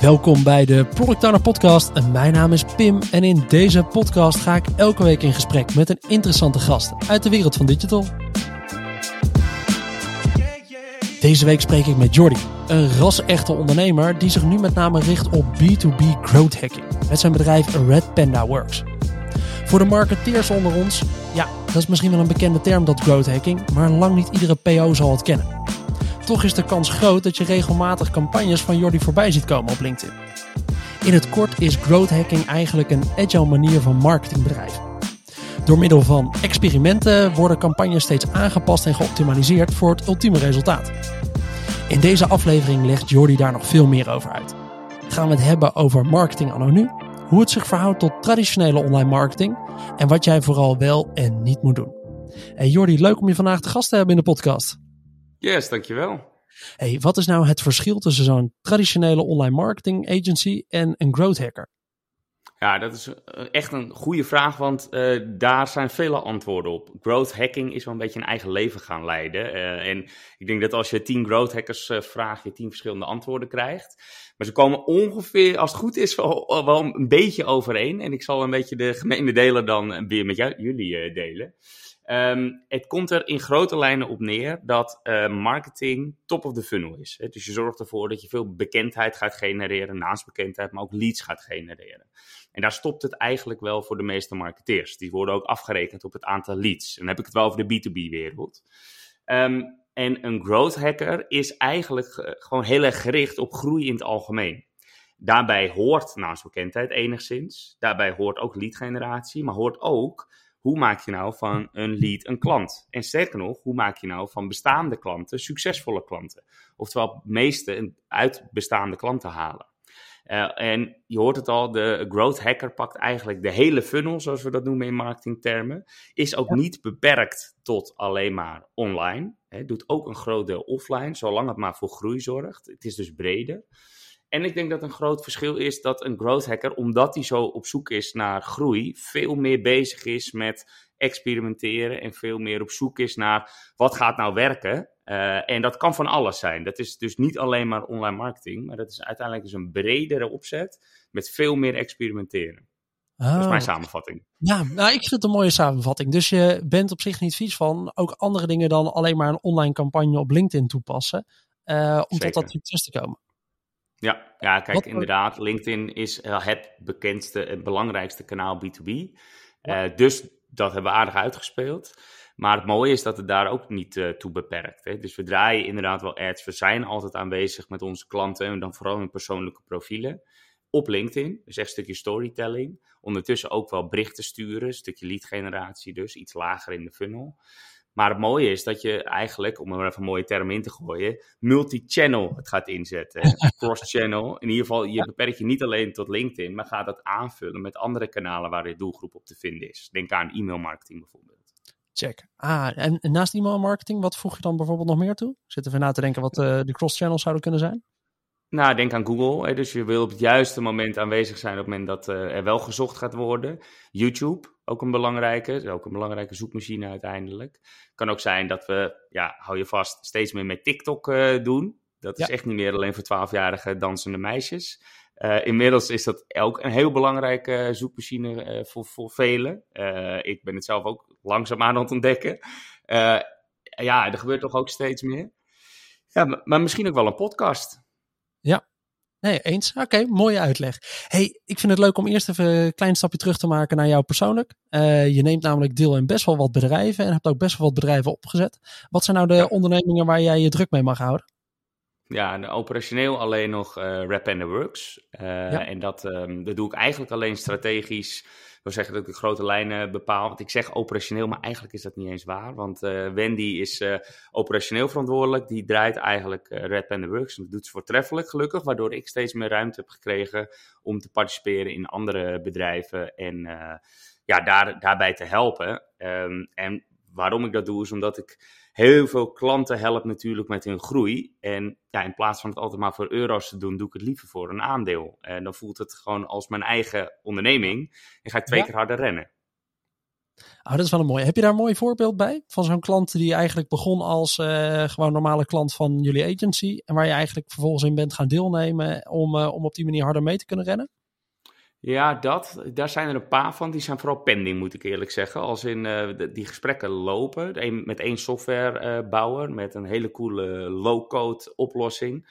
Welkom bij de Product Owner Podcast. En mijn naam is Pim en in deze podcast ga ik elke week in gesprek met een interessante gast uit de wereld van digital. Deze week spreek ik met Jordi, een ras-echte ondernemer die zich nu met name richt op B2B growth hacking met zijn bedrijf Red Panda Works. Voor de marketeers onder ons, ja, dat is misschien wel een bekende term dat growth hacking, maar lang niet iedere PO zal het kennen. Toch is de kans groot dat je regelmatig campagnes van Jordi voorbij ziet komen op LinkedIn. In het kort is growth hacking eigenlijk een agile manier van marketing bedrijven. Door middel van experimenten worden campagnes steeds aangepast en geoptimaliseerd voor het ultieme resultaat. In deze aflevering legt Jordi daar nog veel meer over uit. Gaan we het hebben over marketing anno nu, hoe het zich verhoudt tot traditionele online marketing en wat jij vooral wel en niet moet doen. Hey Jordi, leuk om je vandaag te gast te hebben in de podcast. Yes, dankjewel. Hey, wat is nou het verschil tussen zo'n traditionele online marketing agency en een growth hacker? Ja, dat is eh, echt een goede vraag, want uh, daar zijn vele antwoorden op. Growth hacking is wel een beetje een eigen leven gaan leiden. Uh, en ik denk dat als je tien growth hackers uh, vraagt, je tien verschillende antwoorden krijgt. Maar ze komen ongeveer, als het goed is, wel, wel een beetje overeen. En ik zal een beetje de gemeene delen dan weer met jou, jullie delen. Um, het komt er in grote lijnen op neer dat uh, marketing top of the funnel is. Hè? Dus je zorgt ervoor dat je veel bekendheid gaat genereren, naastbekendheid, maar ook leads gaat genereren. En daar stopt het eigenlijk wel voor de meeste marketeers. Die worden ook afgerekend op het aantal leads. En dan heb ik het wel over de B2B-wereld. Um, en een growth hacker is eigenlijk gewoon heel erg gericht op groei in het algemeen. Daarbij hoort naastbekendheid enigszins. Daarbij hoort ook lead generatie, maar hoort ook hoe maak je nou van een lead een klant? En sterker nog, hoe maak je nou van bestaande klanten succesvolle klanten? Oftewel, het meeste uit bestaande klanten halen. Uh, en je hoort het al, de growth hacker pakt eigenlijk de hele funnel, zoals we dat noemen in marketingtermen. Is ook niet beperkt tot alleen maar online. Hè, doet ook een groot deel offline, zolang het maar voor groei zorgt. Het is dus breder. En ik denk dat een groot verschil is dat een growth hacker, omdat hij zo op zoek is naar groei, veel meer bezig is met experimenteren en veel meer op zoek is naar wat gaat nou werken. Uh, en dat kan van alles zijn. Dat is dus niet alleen maar online marketing, maar dat is uiteindelijk dus een bredere opzet met veel meer experimenteren. Oh. Dat is mijn samenvatting. Ja, nou, ik vind het een mooie samenvatting. Dus je bent op zich niet vies van ook andere dingen dan alleen maar een online campagne op LinkedIn toepassen. Uh, om tot dat succes te komen. Ja, ja kijk, Wat, inderdaad. LinkedIn is het bekendste en belangrijkste kanaal B2B. Ja. Uh, dus dat hebben we aardig uitgespeeld. Maar het mooie is dat het daar ook niet uh, toe beperkt. Hè? Dus we draaien inderdaad wel ads. We zijn altijd aanwezig met onze klanten en dan vooral in persoonlijke profielen. Op LinkedIn, dus echt een stukje storytelling. Ondertussen ook wel berichten sturen, een stukje lead generatie dus, iets lager in de funnel. Maar het mooie is dat je eigenlijk, om er even een mooie term in te gooien, multi-channel het gaat inzetten. Cross-channel. In ieder geval, je beperkt je niet alleen tot LinkedIn, maar gaat dat aanvullen met andere kanalen waar je doelgroep op te vinden is. Denk aan e-mailmarketing bijvoorbeeld. Check. Ah, en naast e-mailmarketing, wat voeg je dan bijvoorbeeld nog meer toe? Zitten we na te denken wat uh, de cross-channels zouden kunnen zijn? Nou, denk aan Google. Hè. Dus je wil op het juiste moment aanwezig zijn op het moment dat uh, er wel gezocht gaat worden. YouTube, ook een belangrijke. Is ook een belangrijke zoekmachine uiteindelijk. Kan ook zijn dat we, ja, hou je vast, steeds meer met TikTok uh, doen. Dat is ja. echt niet meer alleen voor 12-jarige dansende meisjes. Uh, inmiddels is dat ook een heel belangrijke zoekmachine voor, voor velen. ik ben het zelf ook langzaam aan het ontdekken. ja, er gebeurt toch ook steeds meer. Ja, maar, maar misschien ook wel een podcast. Ja, nee, eens. Oké, okay, mooie uitleg. Hey, ik vind het leuk om eerst even een klein stapje terug te maken naar jou persoonlijk. Uh, je neemt namelijk deel in best wel wat bedrijven en hebt ook best wel wat bedrijven opgezet. Wat zijn nou de ja. ondernemingen waar jij je druk mee mag houden? Ja, operationeel alleen nog uh, Rap and the Works. Uh, ja. En dat, um, dat doe ik eigenlijk alleen strategisch wil zeggen dat ik de grote lijnen bepaal. Want ik zeg operationeel, maar eigenlijk is dat niet eens waar. Want uh, Wendy is uh, operationeel verantwoordelijk. Die draait eigenlijk uh, Red Panda Works. Dat doet ze voortreffelijk, gelukkig. Waardoor ik steeds meer ruimte heb gekregen om te participeren in andere bedrijven. En ja, daar, daarbij te helpen. Um, en waarom ik dat doe, is omdat ik heel veel klanten help natuurlijk met hun groei. En ja, in plaats van het altijd maar voor euro's te doen, doe ik het liever voor een aandeel. En dan voelt het gewoon als mijn eigen onderneming. En ga ik twee ja. keer harder rennen. Oh, dat is wel een mooi. Heb je daar een mooi voorbeeld bij? Van zo'n klant die eigenlijk begon als uh, gewoon normale klant van jullie agency. En waar je eigenlijk vervolgens in bent gaan deelnemen om, uh, om op die manier harder mee te kunnen rennen? Ja, dat, daar zijn er een paar van. Die zijn vooral pending, moet ik eerlijk zeggen. Als in uh, die gesprekken lopen. Met één softwarebouwer met een hele coole low-code oplossing.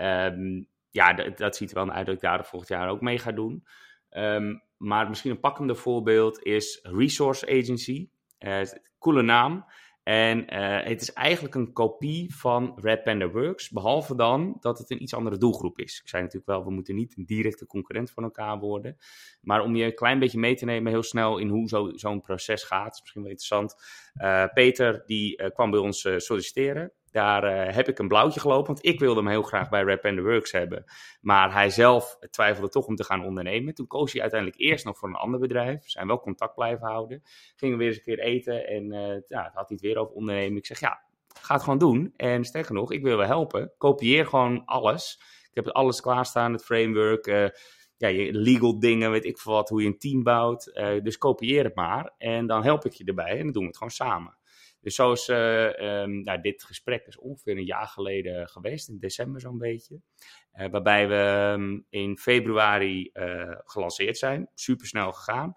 Um, ja, dat, ziet er wel uit dat ik daar volgend jaar ook mee ga doen. Um, maar misschien een pakkende voorbeeld is Resource Agency. Uh, coole naam. En uh, het is eigenlijk een kopie van Red Panda Works, behalve dan dat het een iets andere doelgroep is. Ik zei natuurlijk wel, we moeten niet een directe concurrent van elkaar worden. Maar om je een klein beetje mee te nemen heel snel in hoe zo'n zo proces gaat, is misschien wel interessant. Uh, Peter, die uh, kwam bij ons solliciteren. Daar uh, heb ik een blauwtje gelopen, want ik wilde hem heel graag bij Rap and the Works hebben. Maar hij zelf twijfelde toch om te gaan ondernemen. Toen koos hij uiteindelijk eerst nog voor een ander bedrijf. Zijn wel contact blijven houden. Gingen we weer eens een keer eten en uh, ja, had hij het weer over ondernemen. Ik zeg ja, ga het gewoon doen. En sterker nog, ik wil wel helpen. Kopieer gewoon alles. Ik heb alles klaarstaan, het framework, uh, ja, je legal dingen, weet ik veel wat, hoe je een team bouwt. dus kopieer het maar en dan help ik je erbij en dan doen we het gewoon samen. Dus zo is uh, um, nou, dit gesprek is ongeveer een jaar geleden geweest, in december zo'n beetje. Uh, waarbij we um, in februari uh, gelanceerd zijn, super snel gegaan.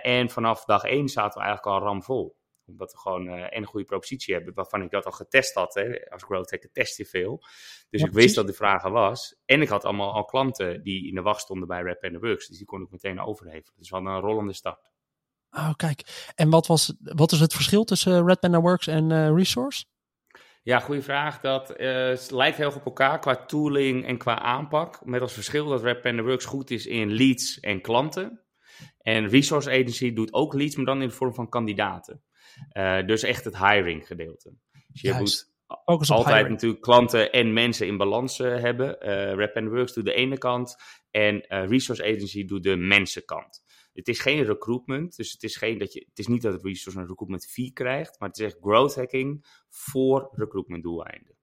en vanaf dag één zaten we eigenlijk al ramvol omdat we gewoon uh, een goede propositie hebben, waarvan ik dat al getest had. Hè. Als growth hacker test je veel. Dus ja, ik wist dat de vraag er was. En ik had allemaal al klanten die in de wacht stonden bij Rap and the Works. Dus die kon ik meteen overhevelen. Dus we hadden een rollende start. Oh, kijk. En wat, was, wat is het verschil tussen eh, Red Panda Works en uh, Resource? Ja, goede vraag. Dat uh, lijkt heel op elkaar qua tooling en qua aanpak. Met als verschil dat Red Panda Works goed is in leads en klanten. En Resource Agency doet ook leads, maar dan in de vorm van kandidaten. Uh, dus echt het hiring gedeelte. Dus je Juist. moet altijd hiring. natuurlijk klanten en mensen in balans hebben. Uh, Rap Works doet de ene kant en Resource Agency doet de mensenkant. Het is geen recruitment, dus het is, geen dat je, het is niet dat het resource een recruitment fee krijgt, maar het is echt growth hacking voor recruitment doeleinden.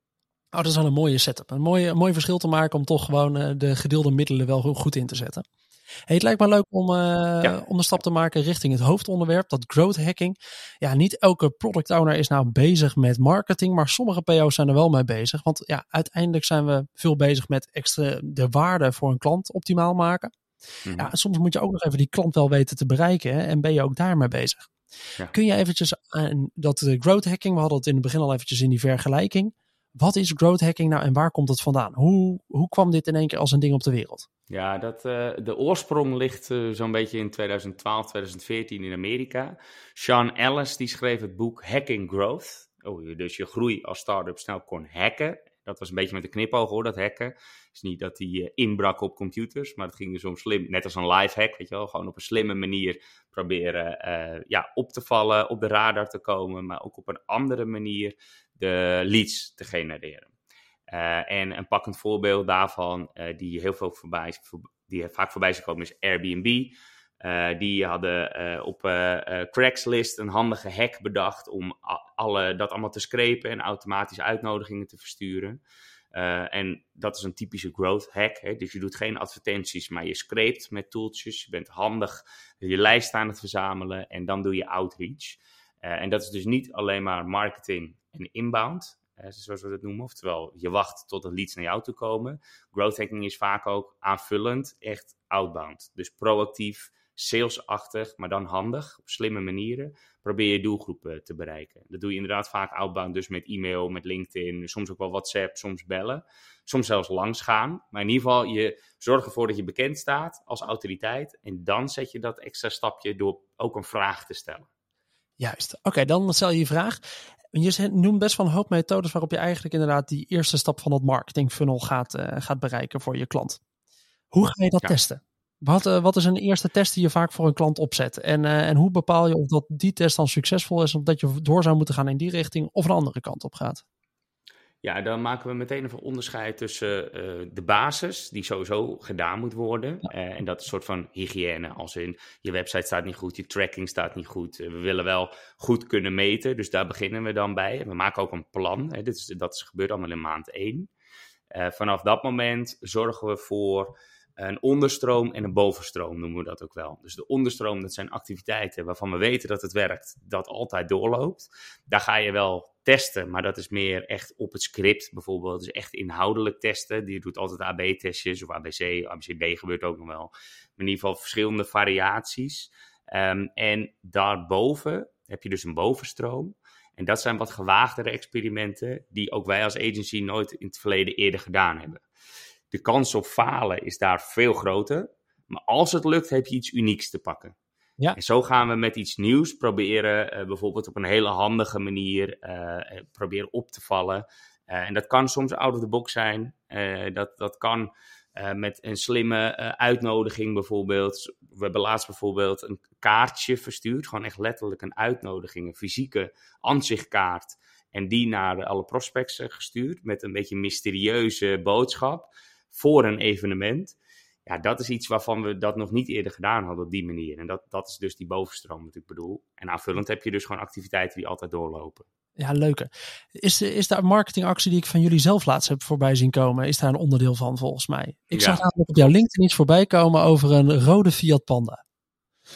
Oh, dat is wel een mooie setup. Een, mooie, een mooi verschil te maken om toch gewoon uh, de gedeelde middelen wel goed in te zetten. Hey, het lijkt me leuk om, uh, ja. om de stap te maken richting het hoofdonderwerp, dat growth hacking. Ja, niet elke product owner is nou bezig met marketing, maar sommige PO's zijn er wel mee bezig. Want ja, uiteindelijk zijn we veel bezig met extra de waarde voor een klant optimaal maken. Mm -hmm. Ja, soms moet je ook nog even die klant wel weten te bereiken hè, en ben je ook daarmee bezig. Ja. Kun je eventjes aan dat de growth hacking, we hadden het in het begin al eventjes in die vergelijking. Wat is growth hacking nou en waar komt het vandaan? Hoe, hoe kwam dit in één keer als een ding op de wereld? Ja, dat, uh, de oorsprong ligt uh, zo'n beetje in 2012, 2014 in Amerika. Sean Ellis die schreef het boek Hacking Growth. Oh, dus je groei als start-up snel kon hacken. Dat was een beetje met de knipoog hoor, dat hacken. Is niet dat hij uh, inbrak op computers, maar het ging dus om slim, net als een live hack, weet je wel. Gewoon op een slimme manier proberen uh, ja, op te vallen, op de radar te komen, maar ook op een andere manier de leads te genereren. Uh, en een pakkend voorbeeld daarvan, die heel veel voorbij, die vaak voorbij is gekomen, is Airbnb. Die hadden op Craigslist een handige hack bedacht om alle, dat allemaal te screpen en automatisch uitnodigingen te versturen. En dat is een typische growth hack. Hè? Dus je doet geen advertenties, maar je screept met tooltjes. Je bent handig je lijst aan het verzamelen en dan doe je outreach. en dat is dus niet alleen maar marketing en inbound, zoals we dat noemen. Oftewel, je wacht tot de leads naar jou toe komen. Growth hacking is vaak ook aanvullend, echt outbound. Dus proactief salesachtig, maar dan handig, op slimme manieren, probeer je doelgroepen te bereiken. Dat doe je inderdaad vaak outbound, dus met e-mail, met LinkedIn, soms ook wel WhatsApp, soms bellen, soms zelfs langs gaan. Maar in ieder geval, je zorgt ervoor dat je bekend staat als autoriteit en dan zet je dat extra stapje door ook een vraag te stellen. Juist. Oké, dan stel je je vraag. Je noemt best wel een hoop methodes waarop je eigenlijk inderdaad die eerste stap van het marketing funnel gaat, uh, gaat bereiken voor je klant. Hoe ga je dat ja. testen? Wat, uh, wat is een eerste test die je vaak voor een klant opzet? En, uh, en hoe bepaal je of dat die test dan succesvol is, of dat je door zou moeten gaan in die richting of een andere kant op gaat? Ja, dan maken we meteen even onderscheid tussen uh, de basis, die sowieso gedaan moet worden. Ja. en dat is een soort van hygiëne, als in je website staat niet goed, je tracking staat niet goed. we willen wel goed kunnen meten, dus daar beginnen we dan bij. We maken ook een plan, hè, dit is, dat is gebeurd allemaal in maand 1. vanaf dat moment zorgen we voor een onderstroom en een bovenstroom noemen we dat ook wel. Dus de onderstroom, dat zijn activiteiten waarvan we weten dat het werkt, dat altijd doorloopt. Daar ga je wel testen, maar dat is meer echt op het script bijvoorbeeld. Dus echt inhoudelijk testen. Die doet altijd AB-testjes of ABC, ABCD gebeurt ook nog wel. In ieder geval verschillende variaties. Ehm, en daarboven heb je dus een bovenstroom. En dat zijn wat gewaagdere experimenten die ook wij als agency nooit in het verleden eerder gedaan hebben. De kans op falen is daar veel groter. Maar als het lukt, heb je iets unieks te pakken. Ja. En zo gaan we met iets nieuws proberen, uh, bijvoorbeeld op een hele handige manier, uh, proberen op te vallen. Uh, en dat kan soms out of the box zijn. dat, dat kan met een slimme uitnodiging bijvoorbeeld. We hebben laatst bijvoorbeeld een kaartje verstuurd. Gewoon echt letterlijk een uitnodiging, een fysieke aanzichtkaart. En die naar alle prospects gestuurd met een beetje mysterieuze boodschap voor een evenement. Ja, dat is iets waarvan we dat nog niet eerder gedaan hadden op die manier. En dat, dat is dus die bovenstroom wat ik bedoel. En aanvullend heb je dus gewoon activiteiten die altijd doorlopen. Ja, leuke. Is, is daar een marketingactie die ik van jullie zelf laatst heb voorbij zien komen? Is daar een onderdeel van volgens mij? Ik zag namelijk op jouw LinkedIn iets voorbij komen over een rode Fiat Panda.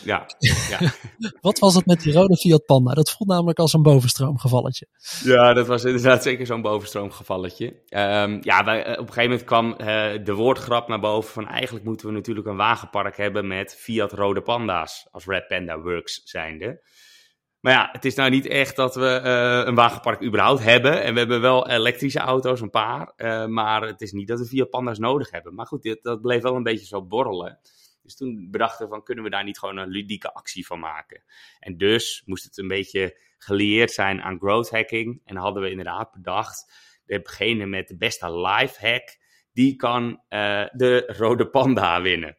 Ja, ja. Wat was het met die rode Fiat Panda? Dat voelt namelijk als een bovenstroomgevalletje. Ja, dat was inderdaad zeker zo'n bovenstroomgevalletje. Um, ja, wij, eh, op een gegeven moment kwam uh, de woordgrap naar boven van eigenlijk moeten we natuurlijk een wagenpark hebben met Fiat rode panda's als Red Panda Works zijnde. Maar ja, het is nou niet echt dat we uh, een wagenpark überhaupt hebben. En we hebben wel elektrische auto's, een paar. Uh, maar het is niet dat we Fiat Panda's nodig hebben. Maar goed, dit, dat bleef wel een beetje zo borrelen. Dus toen bedachten we van, kunnen we daar niet gewoon een ludieke actie van maken? En dus moest het een beetje gelieerd zijn aan growth hacking. En hadden we inderdaad bedacht, degene met de beste life hack, die kan uh, de rode panda winnen.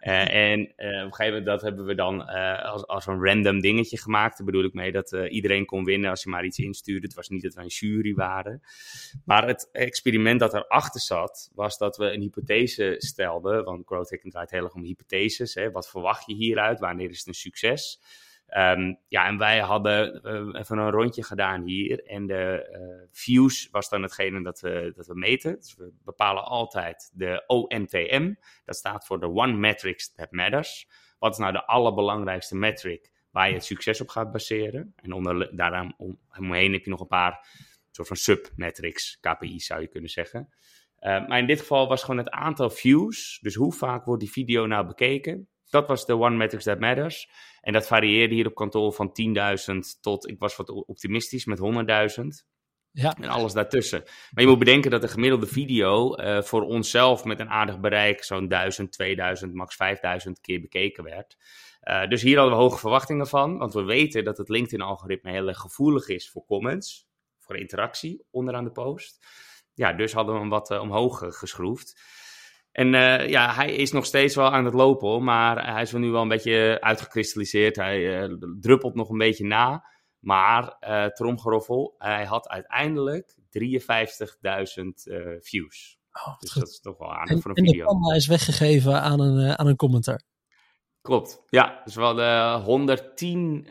Uh, en uh, op een gegeven moment dat hebben we dan uh, als, als een random dingetje gemaakt. Daar bedoel ik mee dat iedereen kon winnen als je maar iets instuurde. Het was niet dat we een jury waren. Maar het experiment dat erachter zat, was dat we een hypothese stelden. Want growth hacking draait heel erg om hypotheses. Hè. Wat verwacht je hieruit? Wanneer is het een succes? Um, ja, en wij hadden uh, even een rondje gedaan hier. En de uh, views was dan hetgene dat we, dat we meten. Dus we bepalen altijd de OMTM. Dat staat voor de One Metrics That Matters. Wat is nou de allerbelangrijkste metric waar je het succes op gaat baseren? En onder, daaraan omheen heb je nog een paar soort van submetrics, KPI's zou je kunnen zeggen. Uh, maar in dit geval was gewoon het aantal views. Dus hoe vaak wordt die video nou bekeken? Dat was de One Metrics That Matters. En dat varieerde hier op kantoor van 10.000 tot, ik was wat optimistisch, met 100.000. Ja. En alles daartussen. Maar je moet bedenken dat de gemiddelde video uh, voor onszelf met een aardig bereik zo'n 1000, 2000, max 5000 keer bekeken werd. Uh, dus hier hadden we hoge verwachtingen van, want we weten dat het LinkedIn-algoritme heel erg gevoelig is voor comments, voor interactie onderaan de post. Ja, dus hadden we hem wat uh, omhoog geschroefd. En uh, ja, hij is nog steeds wel aan het lopen, maar hij is wel nu wel een beetje uitgekristalliseerd. Hij uh, druppelt nog een beetje na. Maar uh, tromgeroffel, hij had uiteindelijk 53.000 views. Oh, dus goed. dat is toch wel aardig en, voor een en video. En de is weggegeven aan een, aan een commentaar. Klopt, ja. Dus we hadden 110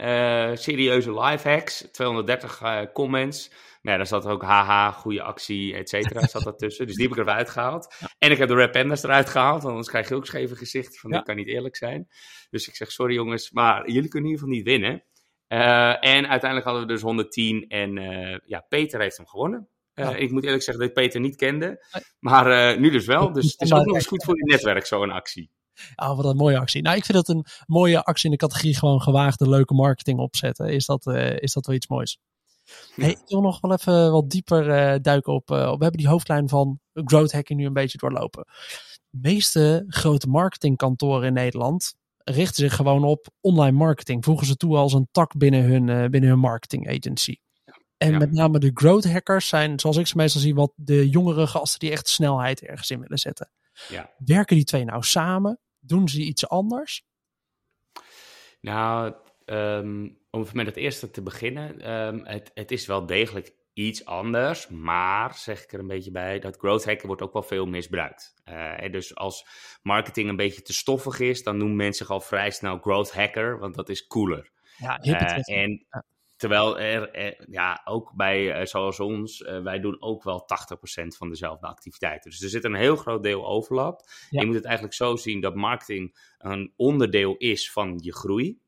serieuze live hacks, 230 comments. Maar ja, daar zat ook haha, goede actie, et cetera, zat dat tussen. Dus die heb ik eruit gehaald. Ja. En ik heb de Red Pandas eruit gehaald, want anders krijg je ook scheve gezicht van, ja. dit kan niet eerlijk zijn. Dus ik zeg, sorry jongens, maar jullie kunnen in ieder geval niet winnen. Uh, en uiteindelijk hadden we dus 110 en uh, ja, Peter heeft hem gewonnen. Uh, ja. Ik moet eerlijk zeggen dat ik Peter niet kende, maar nu dus wel. Dus het is ook nog eens goed voor je netwerk, zo'n actie. Oh, wat een mooie actie. Nou, ik vind dat een mooie actie in de categorie gewoon gewaagde, leuke marketing opzetten. Is dat, is dat wel iets moois? Hey, ik wil nog wel even wat dieper uh, duiken op, uh, op. We hebben die hoofdlijn van growth hacking nu een beetje doorlopen. De meeste grote marketingkantoren in Nederland richten zich gewoon op online marketing. Voegen ze toe als een tak binnen hun, uh, binnen hun marketing agency. En ja. met name de growth hackers zijn, zoals ik ze meestal zie, wat de jongere gasten die echt snelheid ergens in willen zetten. Ja. Werken die twee nou samen? Doen ze iets anders? Nou, um, om met het eerste te beginnen, um, het, het, is wel degelijk iets anders, maar zeg ik er een beetje bij, dat growth hacken wordt ook wel veel misbruikt. Uh, en dus als marketing een beetje te stoffig is, dan noemen mensen zich al vrij snel growth hacker, want dat is cooler. Ja, uh, en, Terwijl er, ja, ook bij, zoals ons, wij doen ook wel 80% van dezelfde activiteiten. Dus er zit een heel groot deel overlap. Je moet het eigenlijk zo zien dat marketing een onderdeel is van je groei.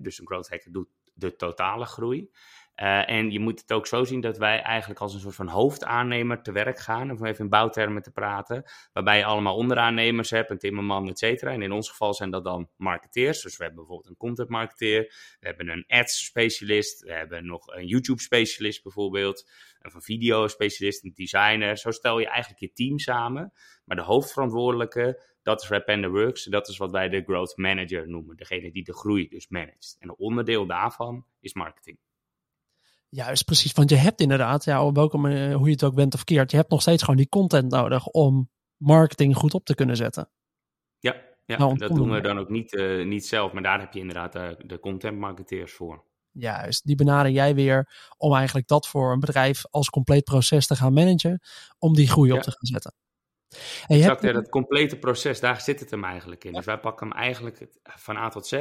Dus een growth hacker doet de totale groei. Uh, en je moet het ook zo zien dat wij eigenlijk als een soort van hoofdaannemer te werk gaan, om even in bouwtermen te praten, waarbij je allemaal onderaannemers hebt, een timmerman, et cetera. En in ons geval zijn dat dan marketeers. Dus we hebben bijvoorbeeld een content marketeer, we hebben een ads specialist, we hebben nog een YouTube specialist bijvoorbeeld, een video specialist, een designer. Zo stel je eigenlijk je team samen. Maar de hoofdverantwoordelijke, dat is Rapender Works, dat is wat wij de growth manager noemen, degene die de groei dus managt. En een onderdeel daarvan is marketing. Juist, precies. Want je hebt inderdaad, ja, op welke manier, hoe je het ook bent of keert, je hebt nog steeds gewoon die content nodig om marketing goed op te kunnen zetten. Ja, ja nou, dat doen we dan ook niet, uh, niet zelf, maar daar heb je inderdaad de, de content marketeers voor. Juist, die benader jij weer om eigenlijk dat voor een bedrijf als compleet proces te gaan managen, om die groei op te gaan zetten. En je exact, hebt... dat complete proces, daar zit het hem eigenlijk in. Dus wij pakken hem eigenlijk van A tot Z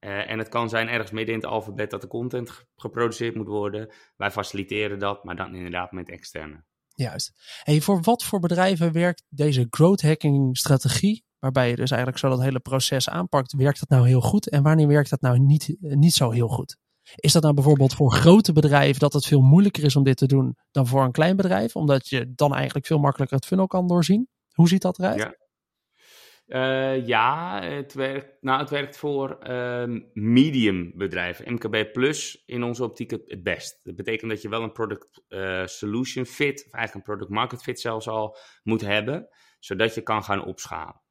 uh, en het kan zijn ergens midden in het alfabet dat de content geproduceerd moet worden. Wij faciliteren dat, maar dan inderdaad met externe. Juist. Hey, voor wat voor bedrijven werkt deze growth hacking strategie, waarbij je dus eigenlijk zo dat hele proces aanpakt, werkt dat nou heel goed en wanneer werkt dat nou niet, eh, niet zo heel goed? Is dat nou bijvoorbeeld voor grote bedrijven dat het veel moeilijker is om dit te doen dan voor een klein bedrijf, omdat je dan eigenlijk veel makkelijker het funnel kan doorzien? Hoe ziet dat eruit? Ja. Uh, ja, het werkt, nou, het werkt voor uh, medium bedrijven. MKB Plus in onze optiek het, best. Dat betekent dat je wel een product uh, solution fit, of eigenlijk een product market fit zelfs al, moet hebben, zodat je kan gaan opschalen.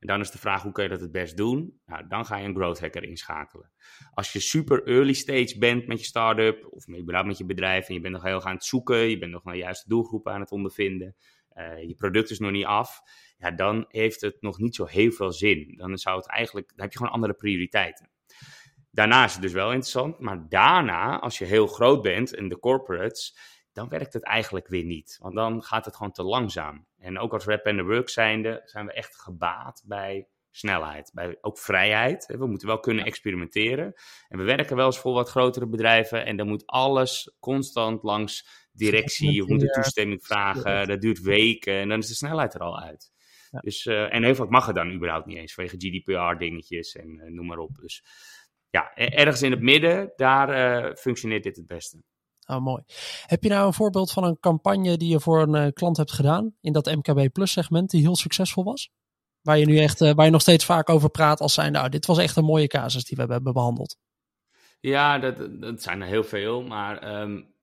En dan is de vraag, hoe kun je dat het best doen? Nou, dan ga je een growth hacker inschakelen. Als je super early stage bent met je start-up, of überhaupt met je bedrijf, en je bent nog heel aan het zoeken, je bent nog naar de juiste doelgroep aan het ondervinden, uh, je product is nog niet af, ja, dan heeft het nog niet zo heel veel zin. Dan zou het eigenlijk, dan heb je gewoon andere prioriteiten. Daarna is het dus wel interessant, maar daarna, als je heel groot bent in de corporates, dan werkt het eigenlijk weer niet. Want dan gaat het gewoon te langzaam. En ook als rap en the work zijnde, zijn we echt gebaat bij snelheid, bij ook vrijheid. We moeten wel kunnen experimenteren. En we werken wel eens voor wat grotere bedrijven en dan moet alles constant langs directie. Je moet de toestemming vragen, dat duurt weken en dan is de snelheid er al uit. Dus, uh, en heel vaak mag het dan überhaupt niet eens, vanwege GDPR-dingetjes en uh, noem maar op. Dus ja, e-, ergens in het midden, daar uh, functioneert dit het beste. Oh, mooi. Heb je nou een voorbeeld van een campagne die je voor een klant hebt gedaan in dat MKB Plus segment die heel succesvol was? Waar je nu echt, waar je nog steeds vaak over praat als zijn, nou, dit was echt een mooie casus die we hebben behandeld. Ja, dat, dat zijn er heel veel, maar um,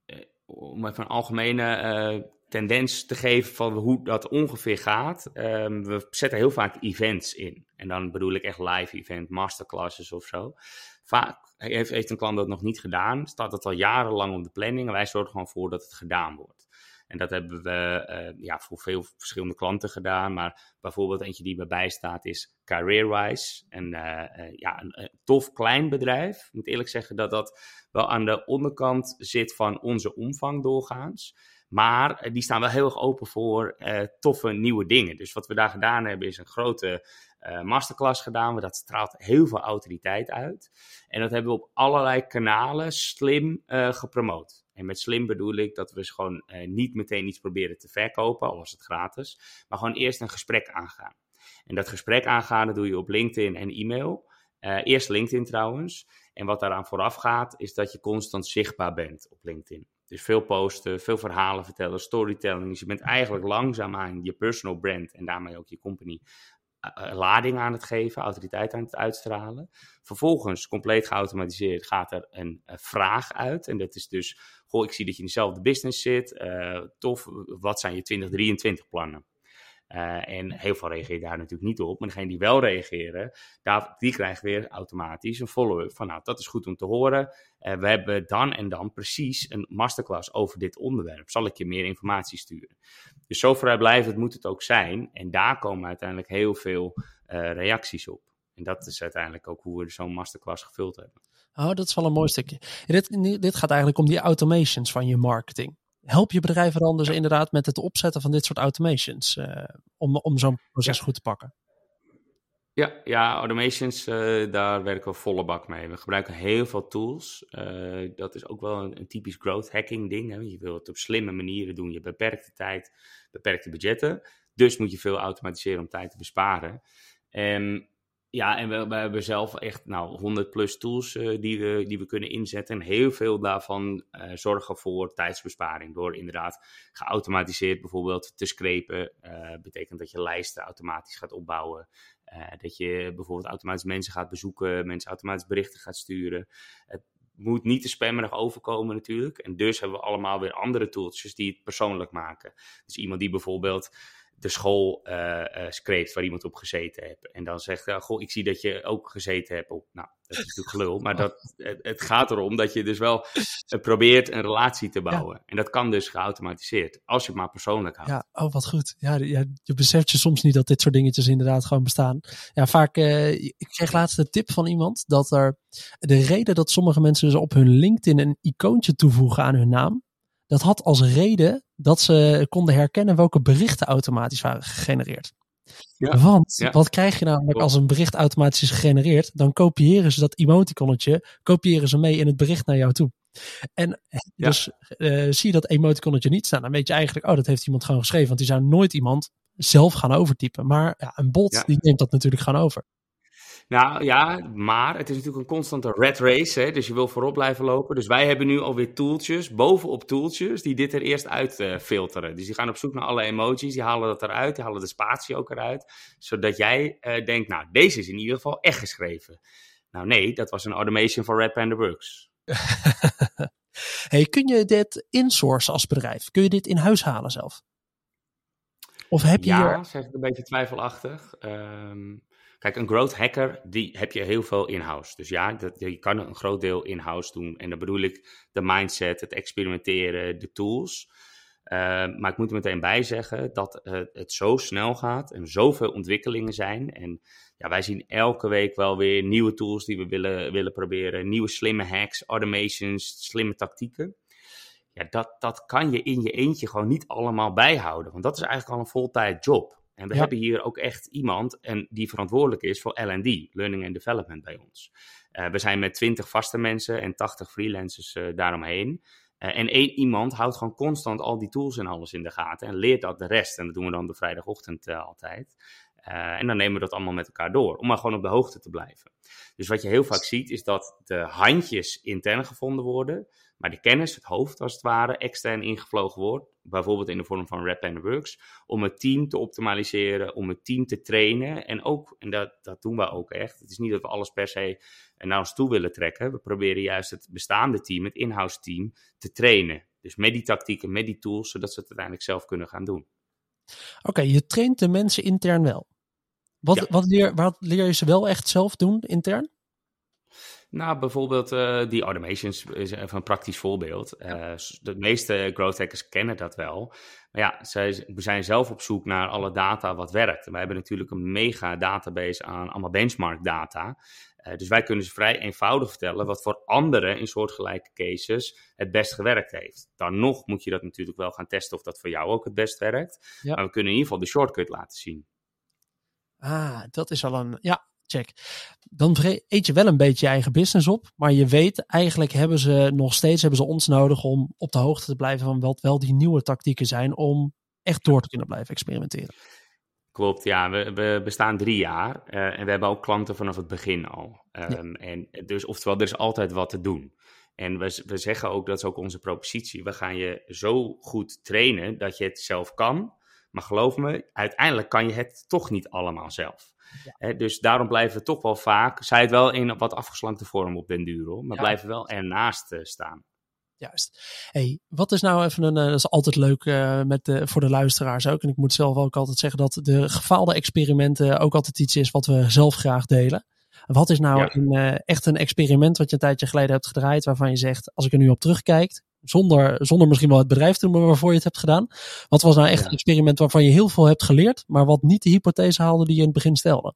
om even een algemene tendens te geven van hoe dat ongeveer gaat. Um, we zetten heel vaak events in. En dan bedoel ik echt live event, masterclasses of zo. Vaak heeft, heeft een klant dat nog niet gedaan. Staat het al jarenlang op de planning. En wij zorgen gewoon voor dat het gedaan wordt. En dat hebben we uh, ja, voor veel verschillende klanten gedaan. Maar bijvoorbeeld eentje die erbij staat is CareerWise. En uh, uh, ja, een, tof klein bedrijf. Ik moet eerlijk zeggen dat dat wel aan de onderkant zit van onze omvang doorgaans. Maar eh, die staan wel heel erg open voor toffe nieuwe dingen. Dus wat we daar gedaan hebben is een grote uh, masterclass gedaan. Maar dat straalt heel veel autoriteit uit. En dat hebben we op allerlei kanalen slim uh, gepromoot. En met slim bedoel ik dat we gewoon niet meteen iets proberen te verkopen, al was het gratis. Maar gewoon eerst een gesprek aangaan. En dat gesprek aangaan, dat doe je op LinkedIn en e-mail. eerst LinkedIn trouwens. En wat daaraan vooraf gaat, is dat je constant zichtbaar bent op LinkedIn. Dus veel posten, veel verhalen vertellen, storytelling. Dus je bent eigenlijk langzaamaan je personal brand en daarmee ook je company lading aan het geven, autoriteit aan het uitstralen. Vervolgens, compleet geautomatiseerd, gaat er een uh, vraag uit. En dat is dus, goh, ik zie dat je in dezelfde business zit. Tof, wat zijn je 2023 plannen? Uh, en heel veel reageren daar natuurlijk niet op. Maar degene die wel reageren, daar, die krijgen weer automatisch een follow-up van nou, dat is goed om te horen. Uh, we hebben dan en dan precies een masterclass over dit onderwerp. Zal ik je meer informatie sturen? Dus zo vrijblijvend moet het ook zijn. En daar komen uiteindelijk heel veel uh, reacties op. En dat is uiteindelijk ook hoe we zo'n masterclass gevuld hebben. Oh, dat is wel een mooi stukje. Dit, dit gaat eigenlijk om die automations van je marketing help je bedrijven dan dus inderdaad met het opzetten van dit soort automations uh, om, om zo'n proces goed te pakken? Ja, ja automations, uh, daar werken we volle bak mee. We gebruiken heel veel tools. Uh, dat is ook wel een, een, typisch growth hacking ding. Hè? Je wil het op slimme manieren doen. Je beperkte tijd, beperkte budgetten. Dus moet je veel automatiseren om tijd te besparen. En ja, en we, hebben zelf echt nou, 100 plus tools uh, die, we, die we kunnen inzetten. En heel veel daarvan uh, zorgen voor tijdsbesparing. Door inderdaad geautomatiseerd bijvoorbeeld te scrapen. Uh, betekent dat je lijsten automatisch gaat opbouwen. dat je bijvoorbeeld automatisch mensen gaat bezoeken. Mensen automatisch berichten gaat sturen. Het moet niet te spammerig overkomen natuurlijk. En dus hebben we allemaal weer andere tools die het persoonlijk maken. Dus iemand die bijvoorbeeld de school uh, uh, waar iemand op gezeten heeft. En dan zegt, uh, goh, ik zie dat je ook gezeten hebt op... Nou, dat is natuurlijk gelul, maar dat, het, het, gaat erom dat je dus wel probeert een relatie te bouwen. En dat kan dus geautomatiseerd, als je het maar persoonlijk houdt. Ja, oh wat goed. Ja, ja, je beseft je soms niet dat dit soort dingetjes inderdaad gewoon bestaan. Ja, vaak, ik kreeg laatst een tip van iemand dat er... De reden dat sommige mensen dus op hun LinkedIn een icoontje toevoegen aan hun naam dat had als reden dat ze konden herkennen welke berichten automatisch waren gegenereerd. Ja, Want wat krijg je namelijk als een bericht automatisch is gegenereerd? Dan kopiëren ze dat emoticonnetje, kopiëren ze mee in het bericht naar jou toe. En dus uh, zie je dat emoticonnetje niet staan, dan weet je eigenlijk, oh, dat heeft iemand gewoon geschreven. Want die zou nooit iemand zelf gaan overtypen. Maar ja, een bot, die neemt dat natuurlijk gewoon over. Nou ja, maar het is natuurlijk een constante red race, hè, dus je wil voorop blijven lopen. Dus wij hebben nu alweer tooltjes, bovenop tooltjes, die dit er eerst uit uh, filteren. Dus die gaan op zoek naar alle emojis, die halen dat eruit, die halen de spatie ook eruit. Zodat jij uh, denkt, nou, deze is in ieder geval echt geschreven. Nou nee, dat was een automation van Red Panda Works. hey, kun je dit insourcen als bedrijf? Kun je dit in huis halen zelf? Of heb je ja, hier... zeg ik een beetje twijfelachtig. Um, Kijk, een growth hacker, die heb je heel veel in-house. Dus ja, dat, je kan een groot deel in-house doen. En dan bedoel ik de mindset, het experimenteren, de tools. Uh, maar ik moet er meteen bij zeggen dat uh, het zo snel gaat en zoveel ontwikkelingen zijn. En ja, wij zien elke week wel weer nieuwe tools die we willen, willen proberen. Nieuwe slimme hacks, automations, slimme tactieken. Ja, dat, dat kan je in je eentje gewoon niet allemaal bijhouden. Want dat is eigenlijk al een voltijd job. En we hebben hier ook echt iemand en die verantwoordelijk is voor LD, Learning and Development, bij ons. Uh, we zijn met 20 vaste mensen en 80 freelancers uh, daaromheen. Uh, en één iemand houdt gewoon constant al die tools en alles in de gaten en leert dat de rest. En dat doen we dan de vrijdagochtend altijd. en dan nemen we dat allemaal met elkaar door, om maar gewoon op de hoogte te blijven. Dus wat je heel vaak ziet, is dat de handjes intern gevonden worden. Maar de kennis, het hoofd als het ware, extern ingevlogen wordt, bijvoorbeeld in de vorm van Rap and Works, om het team te optimaliseren, om het team te trainen. En ook, en dat, dat doen we ook echt, het is niet dat we alles per se naar ons toe willen trekken. We proberen juist het bestaande team, het in-house team, te trainen. Dus met die tactieken, met die tools, zodat ze het uiteindelijk zelf kunnen gaan doen. Oké, je traint de mensen intern wel. Wat, wat, leer, wat leer je ze wel echt zelf doen intern? Nou, bijvoorbeeld uh, die automations is even een praktisch voorbeeld. Uh, de meeste growth hackers kennen dat wel. Maar ja, zij, we zijn zelf op zoek naar alle data wat werkt. wij hebben natuurlijk een mega database aan allemaal benchmark data. Uh, dus wij kunnen ze vrij eenvoudig vertellen wat voor anderen in soortgelijke cases het best gewerkt heeft. Dan nog moet je dat natuurlijk wel gaan testen of dat voor jou ook het best werkt. Ja. Maar we kunnen in ieder geval de shortcut laten zien. Ah, dat is al een. Ja, check. Dan eet je wel een beetje je eigen business op. Maar je weet, eigenlijk hebben ze nog steeds hebben ze ons nodig om op de hoogte te blijven van wat wel die nieuwe tactieken zijn om echt door te kunnen blijven experimenteren. Klopt, ja. We, we bestaan drie jaar uh, en we hebben ook klanten vanaf het begin al. Um, en dus, oftewel, er is altijd wat te doen. En we, we zeggen ook, dat is ook onze propositie, we gaan je zo goed trainen dat je het zelf kan. Maar geloof me, uiteindelijk kan je het toch niet allemaal zelf dus daarom blijven we toch wel vaak, zij het wel in wat afgeslankte vorm op den duur, maar blijven wel ernaast uh, staan. Juist. Hey, wat is nou even een, uh, dat is altijd leuk uh, met de, voor de luisteraars ook. En ik moet zelf ook altijd zeggen dat de gefaalde experimenten ook altijd iets is wat we zelf graag delen. Wat is nou een, echt een experiment wat je een tijdje geleden hebt gedraaid, waarvan je zegt, als ik er nu op terugkijk, zonder, zonder misschien wel het bedrijf te noemen waarvoor je het hebt gedaan. Wat was nou echt een experiment waarvan je heel veel hebt geleerd, maar wat niet de hypothese haalde die je in het begin stelde?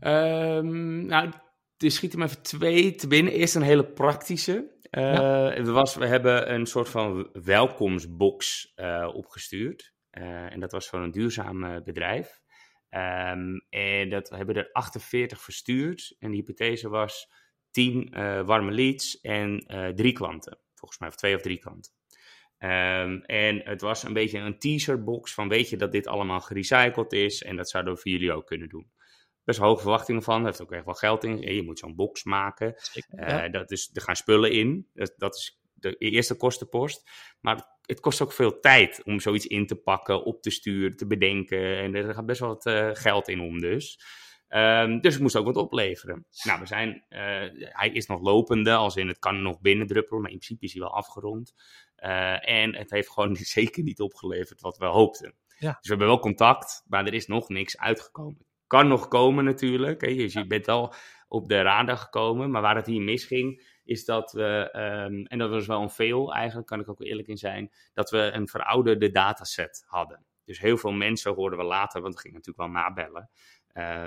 Um, nou, er schieten me even twee te binnen. Eerst een hele praktische. Uh, was, we hebben een soort van welkomstbox uh, opgestuurd. Uh, en dat was voor een duurzaam bedrijf. Ehm, en dat we hebben er 48 verstuurd. En de hypothese was 10 warme leads en drie klanten. Volgens mij, of twee of drie klanten. Um, en het was een beetje een teaserbox van weet je dat dit allemaal gerecycled is en dat zouden we voor jullie ook kunnen doen. Best hoge verwachtingen van, heeft ook echt wel geld in. Je moet zo'n box maken, uh, dat is, er gaan spullen in, dat, dat, is de eerste kostenpost. Maar het kost ook veel tijd om zoiets in te pakken, op te sturen, te bedenken en er gaat best wel wat uh, geld in om dus. Um, dus het moest ook wat opleveren. Nou, we zijn, uh, hij is nog lopende, als in het kan nog binnendruppelen, maar in principe is hij wel afgerond. Uh, en het heeft gewoon zeker niet opgeleverd wat we hoopten. Ja. Dus we hebben wel contact, maar er is nog niks uitgekomen. Kan nog komen natuurlijk. Hè. Dus je bent al op de radar gekomen. Maar waar het hier misging, is dat we, um, en dat was wel een veel eigenlijk, kan ik ook eerlijk in zijn, dat we een verouderde dataset hadden. Dus heel veel mensen hoorden we later, want we gingen natuurlijk wel nabellen,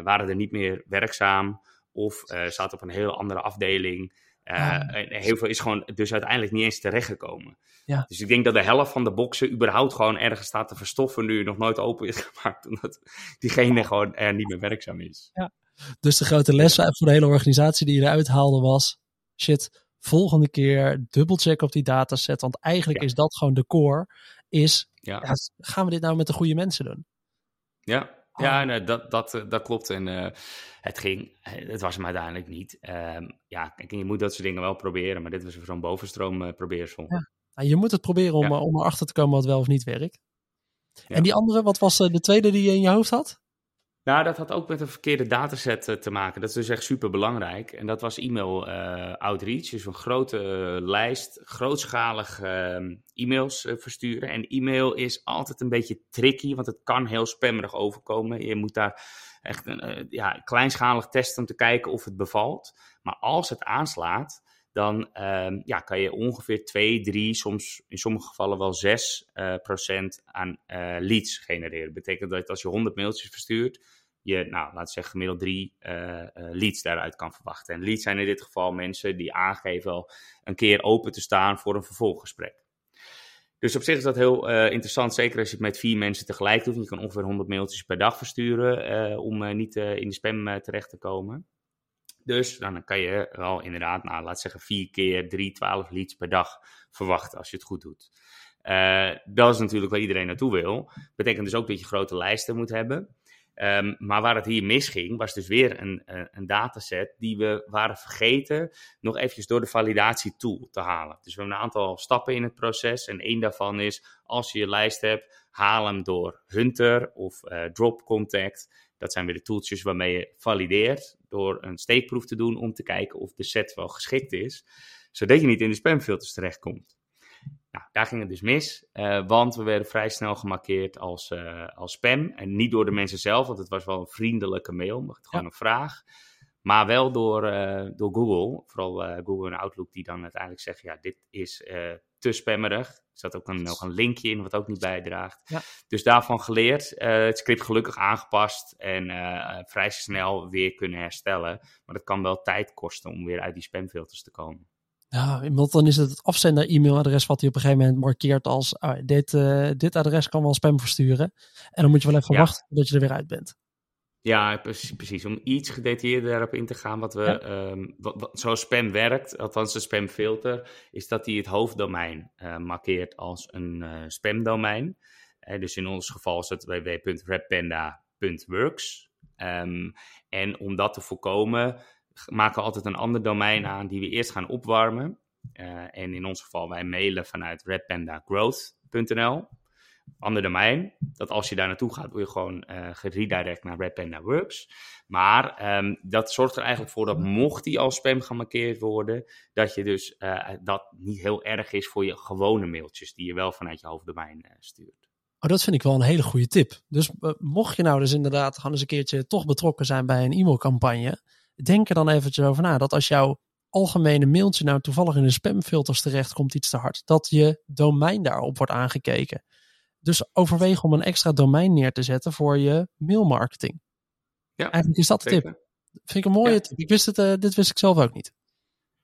waren er niet meer werkzaam of uh, zaten op een heel andere afdeling. Uh, en heel veel is gewoon dus uiteindelijk niet eens terechtgekomen. Ja. Dus ik denk dat de helft van de boxen überhaupt gewoon ergens staat te verstoffen nu nog nooit open is gemaakt. Omdat diegene gewoon er niet meer werkzaam is. Ja. Dus de grote les voor de hele organisatie die je eruit haalde was, shit, volgende keer dubbelcheck op die dataset. Want eigenlijk ja. is dat gewoon de core. Is, ja. gaan we dit nou met de goede mensen doen? Ja, ja, nee, dat, dat, dat klopt. En uh, het ging, het was hem uiteindelijk niet. Um, ja, kijk, je moet dat soort dingen wel proberen, maar dit was zo'n bovenstroom uh, probeersel. Ja. Nou, je moet het proberen om, ja. om erachter te komen wat wel of niet werkt. En die andere, wat was de tweede die je in je hoofd had? Nou, dat had ook met een verkeerde dataset uh, te maken. Dat is dus echt super belangrijk. En dat was e-mail uh, outreach. Dus een grote uh, lijst, grootschalig ehm, e-mails versturen. En e-mail is altijd een beetje tricky, want het kan heel spammerig overkomen. Je moet daar echt ja, kleinschalig testen om te kijken of het bevalt. Maar als het aanslaat, dan um, ja, kan je ongeveer 2, 3, soms in sommige gevallen wel 6 procent aan leads genereren. Betekent dat als je 100 mailtjes verstuurt, je, nou, laten zeggen, gemiddeld drie uh, uh, leads daaruit kan verwachten. En leads zijn in dit geval mensen die aangeven wel een keer open te staan voor een vervolggesprek. Dus op zich is dat heel interessant, zeker als je het met vier mensen tegelijk doet. Je kan ongeveer 100 mailtjes per dag versturen om niet in de spam terecht te komen. Dus dan kan je wel inderdaad, nou, laat zeggen, vier keer drie, twaalf leads per dag verwachten als je het goed doet. dat is natuurlijk waar iedereen naartoe wil. Betekent dus ook dat je grote lijsten moet hebben. Um, maar waar het hier misging, was dus weer een, een dataset die we waren vergeten nog eventjes door de validatietool te halen. Dus we hebben een aantal stappen in het proces en één daarvan is, als je je lijst hebt, haal hem door Hunter of uh, Drop Contact. Dat zijn weer de tooltjes waarmee je valideert door een steekproef te doen om te kijken of de set wel geschikt is, zodat je niet in de spamfilters terechtkomt. Nou, daar ging het dus mis, uh, want we werden vrij snel gemarkeerd als, uh, als spam. En niet door de mensen zelf, want het was wel een vriendelijke mail, maar het gewoon een vraag. Maar wel door, uh, door Google, vooral Google en Outlook, die dan uiteindelijk zeggen, ja, dit is te spammerig. Er zat ook een, nog een linkje in, wat ook niet bijdraagt. Ja. Dus daarvan geleerd, het script gelukkig aangepast en vrij snel weer kunnen herstellen. Maar dat kan wel tijd kosten om weer uit die spamfilters te komen. Ja, want dan is het het afzender-e-mailadres wat hij op een gegeven moment markeert als oh, dit, uh, dit adres kan wel spam versturen. En dan moet je wel even ja. wachten tot je er weer uit bent. Ja, precies. Om iets gedetailleerder daarop in te gaan, wat we, ja. um, wat, wat, zoals spam werkt, althans de spamfilter, is dat hij het hoofddomein uh, markeert als een uh, spamdomein. Uh, dus in ons geval is het www.redpanda.works. Um, en om dat te voorkomen, maken we altijd een ander domein aan die we eerst gaan opwarmen. En in ons geval, wij mailen vanuit redpandagrowth.nl. Ander domein, dat als je daar naartoe gaat, word je gewoon uh, geredirect naar Red Panda Works. Maar um, dat zorgt er eigenlijk voor dat mocht die als spam gemarkeerd worden, dat je dus uh, dat niet heel erg is voor je gewone mailtjes die je wel vanuit je hoofddomein stuurt. Oh, dat vind ik wel een hele goede tip. Dus mocht je nou dus inderdaad gewoon eens een keertje toch betrokken zijn bij een e-mailcampagne, denk er dan eventjes over na. Dat als jouw algemene mailtje nou toevallig in de spamfilters terecht komt iets te hard, dat je domein daarop wordt aangekeken. Dus overweeg om een extra domein neer te zetten voor je mailmarketing. Ja, Eigenlijk is dat de tip. Vind ik een mooie ja. tip. Ik wist het, uh, dit wist ik zelf ook niet.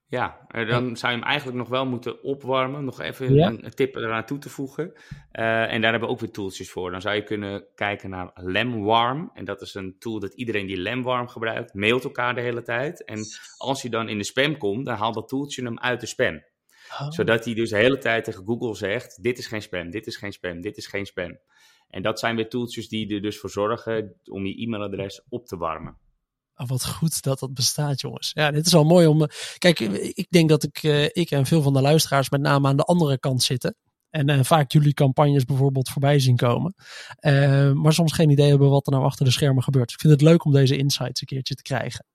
Ja, dan zou je hem eigenlijk nog wel moeten opwarmen. Nog even een, tip eraan toe te voegen. Uh, en daar hebben we ook weer tooltjes voor. Dan zou je kunnen kijken naar Lemwarm. En dat is een tool dat iedereen die Lemwarm gebruikt, mailt elkaar de hele tijd. En als hij dan in de spam komt, dan haalt dat tooltje hem uit de spam. Oh. Zodat hij dus de hele tijd tegen Google zegt: Dit is geen spam, dit is geen spam, dit is geen spam. En dat zijn weer tooltjes die er dus voor zorgen om je e-mailadres op te warmen. Oh, wat goed dat dat bestaat, jongens. Ja, dit is al mooi om. Eh, kijk, ik denk dat ik, uh, ik en veel van de luisteraars met name aan de andere kant zitten. En uh, vaak jullie campagnes bijvoorbeeld voorbij zien komen. maar soms geen idee hebben wat er nou achter de schermen gebeurt. Ik vind het leuk om deze insights een keertje te krijgen.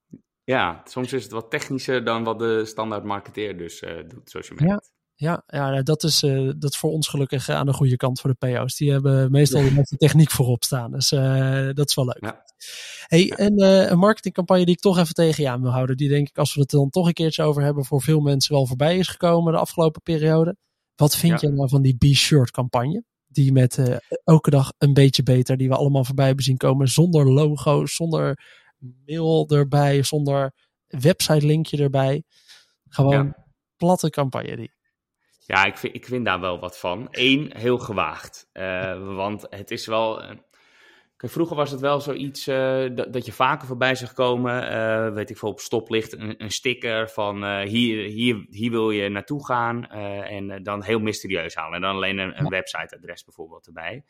Ja, soms is het wat technischer dan wat de standaard marketeer dus doet, zoals je merkt. Ja, ja dat, is, uh, dat is voor ons gelukkig aan de goede kant voor de PO's. Die hebben meestal de techniek voorop staan. Dus uh, dat is wel leuk. Ja. Hey, en uh, een marketingcampagne die ik toch even tegen je aan wil houden. Die denk ik, als we het dan toch een keertje over hebben, voor veel mensen wel voorbij is gekomen de afgelopen periode. Wat vind je nou van die B-shirt campagne? Die met elke dag een beetje beter, die we allemaal voorbij hebben zien komen. Zonder logo, zonder mail erbij, zonder website linkje erbij. Gewoon platte campagne die. Ja, ik vind, ik vind daar wel wat van. Eén, heel gewaagd. Uh, want het is wel. Uh, vroeger was het wel zoiets uh, dat, dat, je vaker voorbij zag komen. weet ik veel, op stoplicht een, een sticker van hier, hier, hier wil je naartoe gaan. en dan heel mysterieus halen. En dan alleen een, een websiteadres bijvoorbeeld erbij.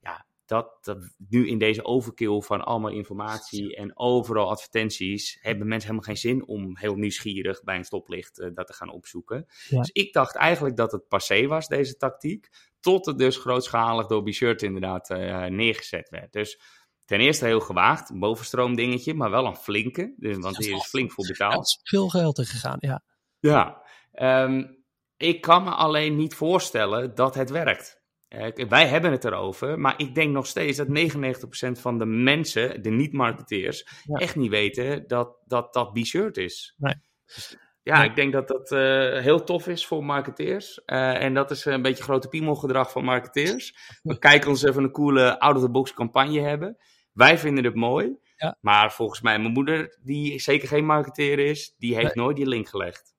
Ja, dat, dat, nu in deze overkill van allemaal informatie en overal advertenties, hebben mensen helemaal geen zin om heel nieuwsgierig bij een stoplicht uh, dat te gaan opzoeken. Dus ik dacht eigenlijk dat het passé was, deze tactiek, tot het dus grootschalig door B-Shirt inderdaad uh, neergezet werd. Dus ten eerste heel gewaagd, een bovenstroom dingetje, maar wel een flinke, dus, want hier is flink voor betaald. is veel geld in gegaan, ja. Ja, um, ik kan me alleen niet voorstellen dat het werkt. Uh, wij hebben het erover, maar ik denk nog steeds dat 99% van de mensen, de niet-marketeers, echt niet weten dat dat, dat B-shirt is. Nee. Dus, ja, ik denk dat dat uh, heel tof is voor marketeers. Uh, en dat is een beetje grote piemelgedrag van marketeers. We kijken ons even een coole out-of-the-box campagne hebben. Wij vinden het mooi. Ja. Maar volgens mij, mijn moeder, die zeker geen marketeer is, die heeft nooit die link gelegd.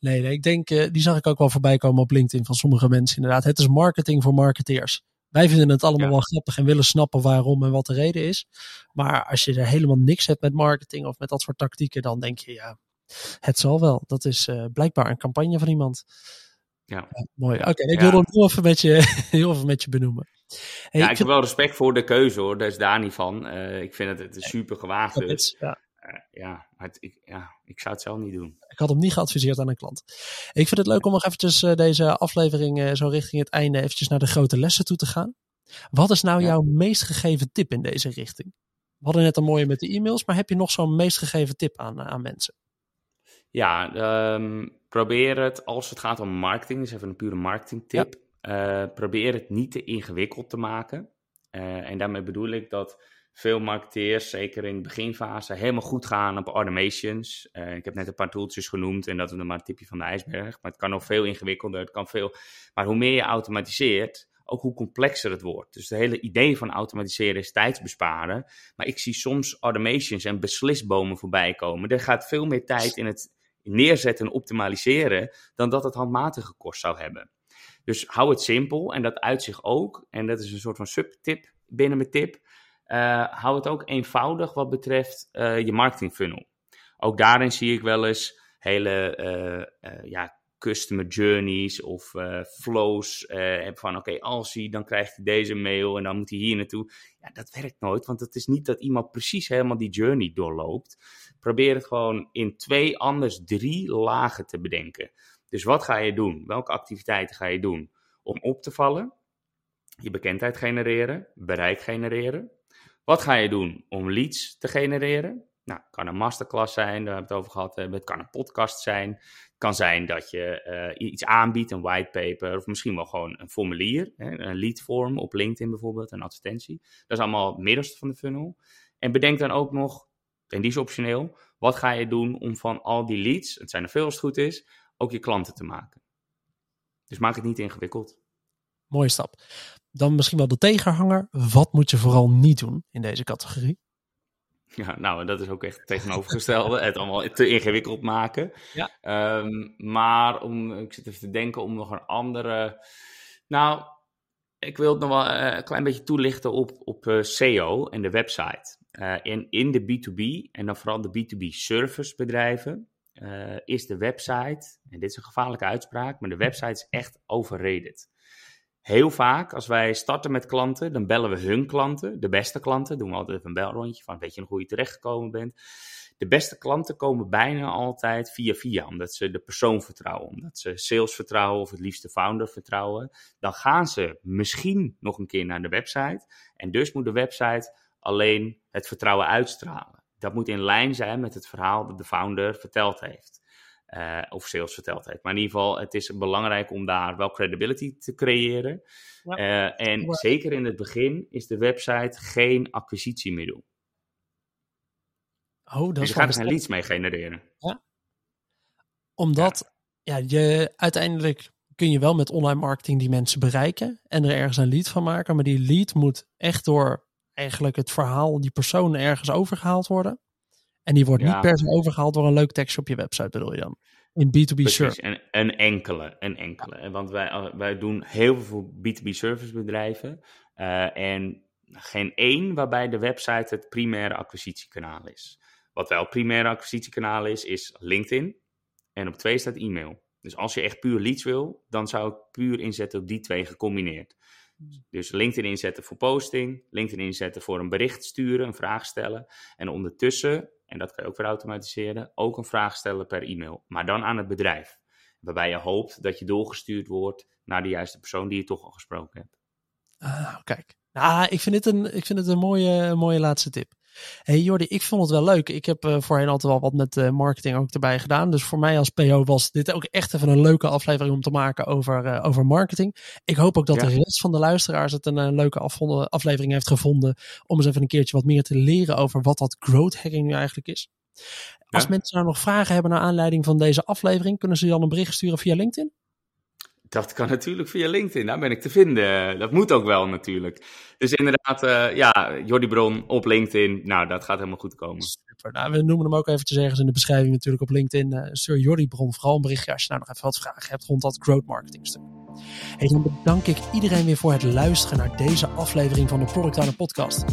Nee, nee ik denk, uh, die zag ik ook wel voorbij komen op LinkedIn van sommige mensen inderdaad. Het is marketing voor marketeers. Wij vinden het allemaal wel grappig en willen snappen waarom en wat de reden is. Maar als je er helemaal niks hebt met marketing of met dat soort tactieken, dan denk je, ja, het zal wel. Dat is uh, blijkbaar een campagne van iemand. Ja. ja mooi. Oké, ik wil dat heel even met je, heel even met je benoemen. Hey, ja, ik, heb wel respect voor de keuze hoor, daar is daar niet van. Uh, ik vind het, het is super gewaagd. Dus. Ja. Uh, ja, het, ik, ja, ik zou het zelf niet doen. Ik had hem niet geadviseerd aan een klant. Ik vind het leuk om nog eventjes uh, deze aflevering uh, zo richting het einde eventjes naar de grote lessen toe te gaan. Wat is nou jouw meest gegeven tip in deze richting? We hadden net een mooie met de e-mails, maar heb je nog zo'n meest gegeven tip aan, aan mensen? Ja, um, probeer het als het gaat om marketing, dus even een pure marketing tip. Ja. probeer het niet te ingewikkeld te maken. en daarmee bedoel ik dat veel marketeers, zeker in de beginfase, helemaal goed gaan op automations. Uh, ik heb net een paar tooltjes genoemd en dat is dan maar een tipje van de ijsberg. Maar het kan nog veel ingewikkelder. Het kan veel... Maar hoe meer je automatiseert, ook hoe complexer het wordt. Dus het hele idee van automatiseren is tijdsbesparen. Maar ik zie soms automations en beslisbomen voorbij komen. Er gaat veel meer tijd in het neerzetten en optimaliseren dan dat het handmatig gekost zou hebben. Dus hou het simpel en dat uit zich ook. En dat is een soort van subtip binnen mijn tip uh, hou het ook eenvoudig wat betreft uh, je marketingfunnel. Ook daarin zie ik wel eens hele uh, ja, customer journeys of flows van oké, als hij, dan krijgt hij deze mail en dan moet hij hier naartoe. Ja, dat werkt nooit, want het is niet dat iemand precies helemaal die journey doorloopt. Probeer het gewoon in twee, anders drie lagen te bedenken. Dus wat ga je doen? Welke activiteiten ga je doen om op te vallen? Je bekendheid genereren, bereik genereren. Wat ga je doen om leads te genereren? Nou, het kan een masterclass zijn, daar hebben we het over gehad Het kan een podcast zijn. Het kan zijn dat je uh, iets aanbiedt, een whitepaper, of misschien wel gewoon een formulier, hè, een leadform op LinkedIn bijvoorbeeld, een advertentie. Dat is allemaal het middelste van de funnel. En bedenk dan ook nog, en die is optioneel, wat ga je doen om van al die leads, het zijn er veel als het goed is, ook je klanten te maken. Dus maak het niet ingewikkeld. Mooie stap dan misschien wel de tegenhanger. Wat moet je vooral niet doen in deze categorie? Ja, nou, dat is ook echt het tegenovergestelde. het allemaal te ingewikkeld maken. Ja. Ehm, maar om, ik zit even te denken om nog een andere. Nou, ik wil het nog wel eh, een klein beetje toelichten op, op uh, SEO en de website. Uh, in, in de B2B en dan vooral de B2B service bedrijven is de website, en dit is een gevaarlijke uitspraak, maar de website is echt overrated. Heel vaak, als wij starten met klanten, dan bellen we hun klanten, de beste klanten. Doen we altijd even een belrondje van, weet je nog hoe je terechtgekomen bent? De beste klanten komen bijna altijd via via, omdat ze de persoon vertrouwen, omdat ze sales vertrouwen of het liefst de founder vertrouwen. Dan gaan ze misschien nog een keer naar de website. En dus moet de website alleen het vertrouwen uitstralen. Dat moet in lijn zijn met het verhaal dat de founder verteld heeft. Uh, of sales verteld heeft. Maar in ieder geval, het is belangrijk om daar wel credibility te creëren. Ja. Uh, en zeker in het begin is de website geen acquisitiemiddel. Oh, dat dus je gaat er geen leads mee genereren. Ja. Omdat ja. ja. je uiteindelijk kun je wel met online marketing die mensen bereiken en er ergens een lead van maken. Maar die lead moet echt door eigenlijk het verhaal, die persoon ergens overgehaald worden. En die wordt niet per se overgehaald door een leuk tekstje op je website, bedoel je dan? In B2B service. Een, een enkele, een enkele. Want wij, wij doen heel veel B2B service bedrijven. Uh, en geen één waarbij de website het primaire acquisitiekanaal is. Wat wel primaire acquisitiekanaal is, is LinkedIn. En op twee staat e-mail. Dus als je echt puur leads wil, dan zou ik puur inzetten op die twee gecombineerd. Dus LinkedIn inzetten voor posting, LinkedIn inzetten voor een bericht sturen, een vraag stellen. En ondertussen en dat kan je ook weer automatiseren, ook een vraag stellen per e-mail, maar dan aan het bedrijf. Waarbij je hoopt dat je doorgestuurd wordt naar de juiste persoon die je toch al gesproken hebt. Ah, kijk. Nou, ik vind dit een, ik vind het een mooie, mooie laatste tip. Hey Jordi, ik vond het wel leuk. Ik heb uh, voorheen altijd wel wat met uh, marketing ook erbij gedaan. Dus voor mij als PO was dit ook echt even een leuke aflevering om te maken over, uh, over marketing. Ik hoop ook dat ja. de rest van de luisteraars het een leuke aflevering heeft gevonden. Om eens even een keertje wat meer te leren over wat dat growth hacking nu eigenlijk is. Als ja. mensen nou nog vragen hebben naar aanleiding van deze aflevering, kunnen ze dan een bericht sturen via LinkedIn? Dat kan natuurlijk via LinkedIn, daar ben ik te vinden. Dat moet ook wel natuurlijk. Dus inderdaad, uh, ja, Jordi Bron op LinkedIn. Nou, dat gaat helemaal goed komen. Super. Nou, we noemen hem ook even te zeggen in de beschrijving natuurlijk op LinkedIn. Uh, stuur Jordi Bron vooral een berichtje als je nou nog even wat vragen hebt rond dat growth marketing stuk. Hey, dan bedank ik iedereen weer voor het luisteren naar deze aflevering van de Product Owner Podcast.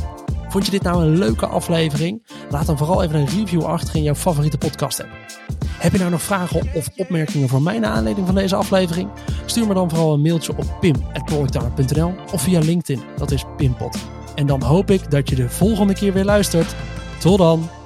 Vond je dit nou een leuke aflevering? Laat dan vooral even een review achter in jouw favoriete podcast app. Heb je nou nog vragen of opmerkingen voor mij naar aanleiding van deze aflevering? Stuur me dan vooral een mailtje op pim.productowner.nl of via LinkedIn, dat is Pimpot. En dan hoop ik dat je de volgende keer weer luistert. Tot dan!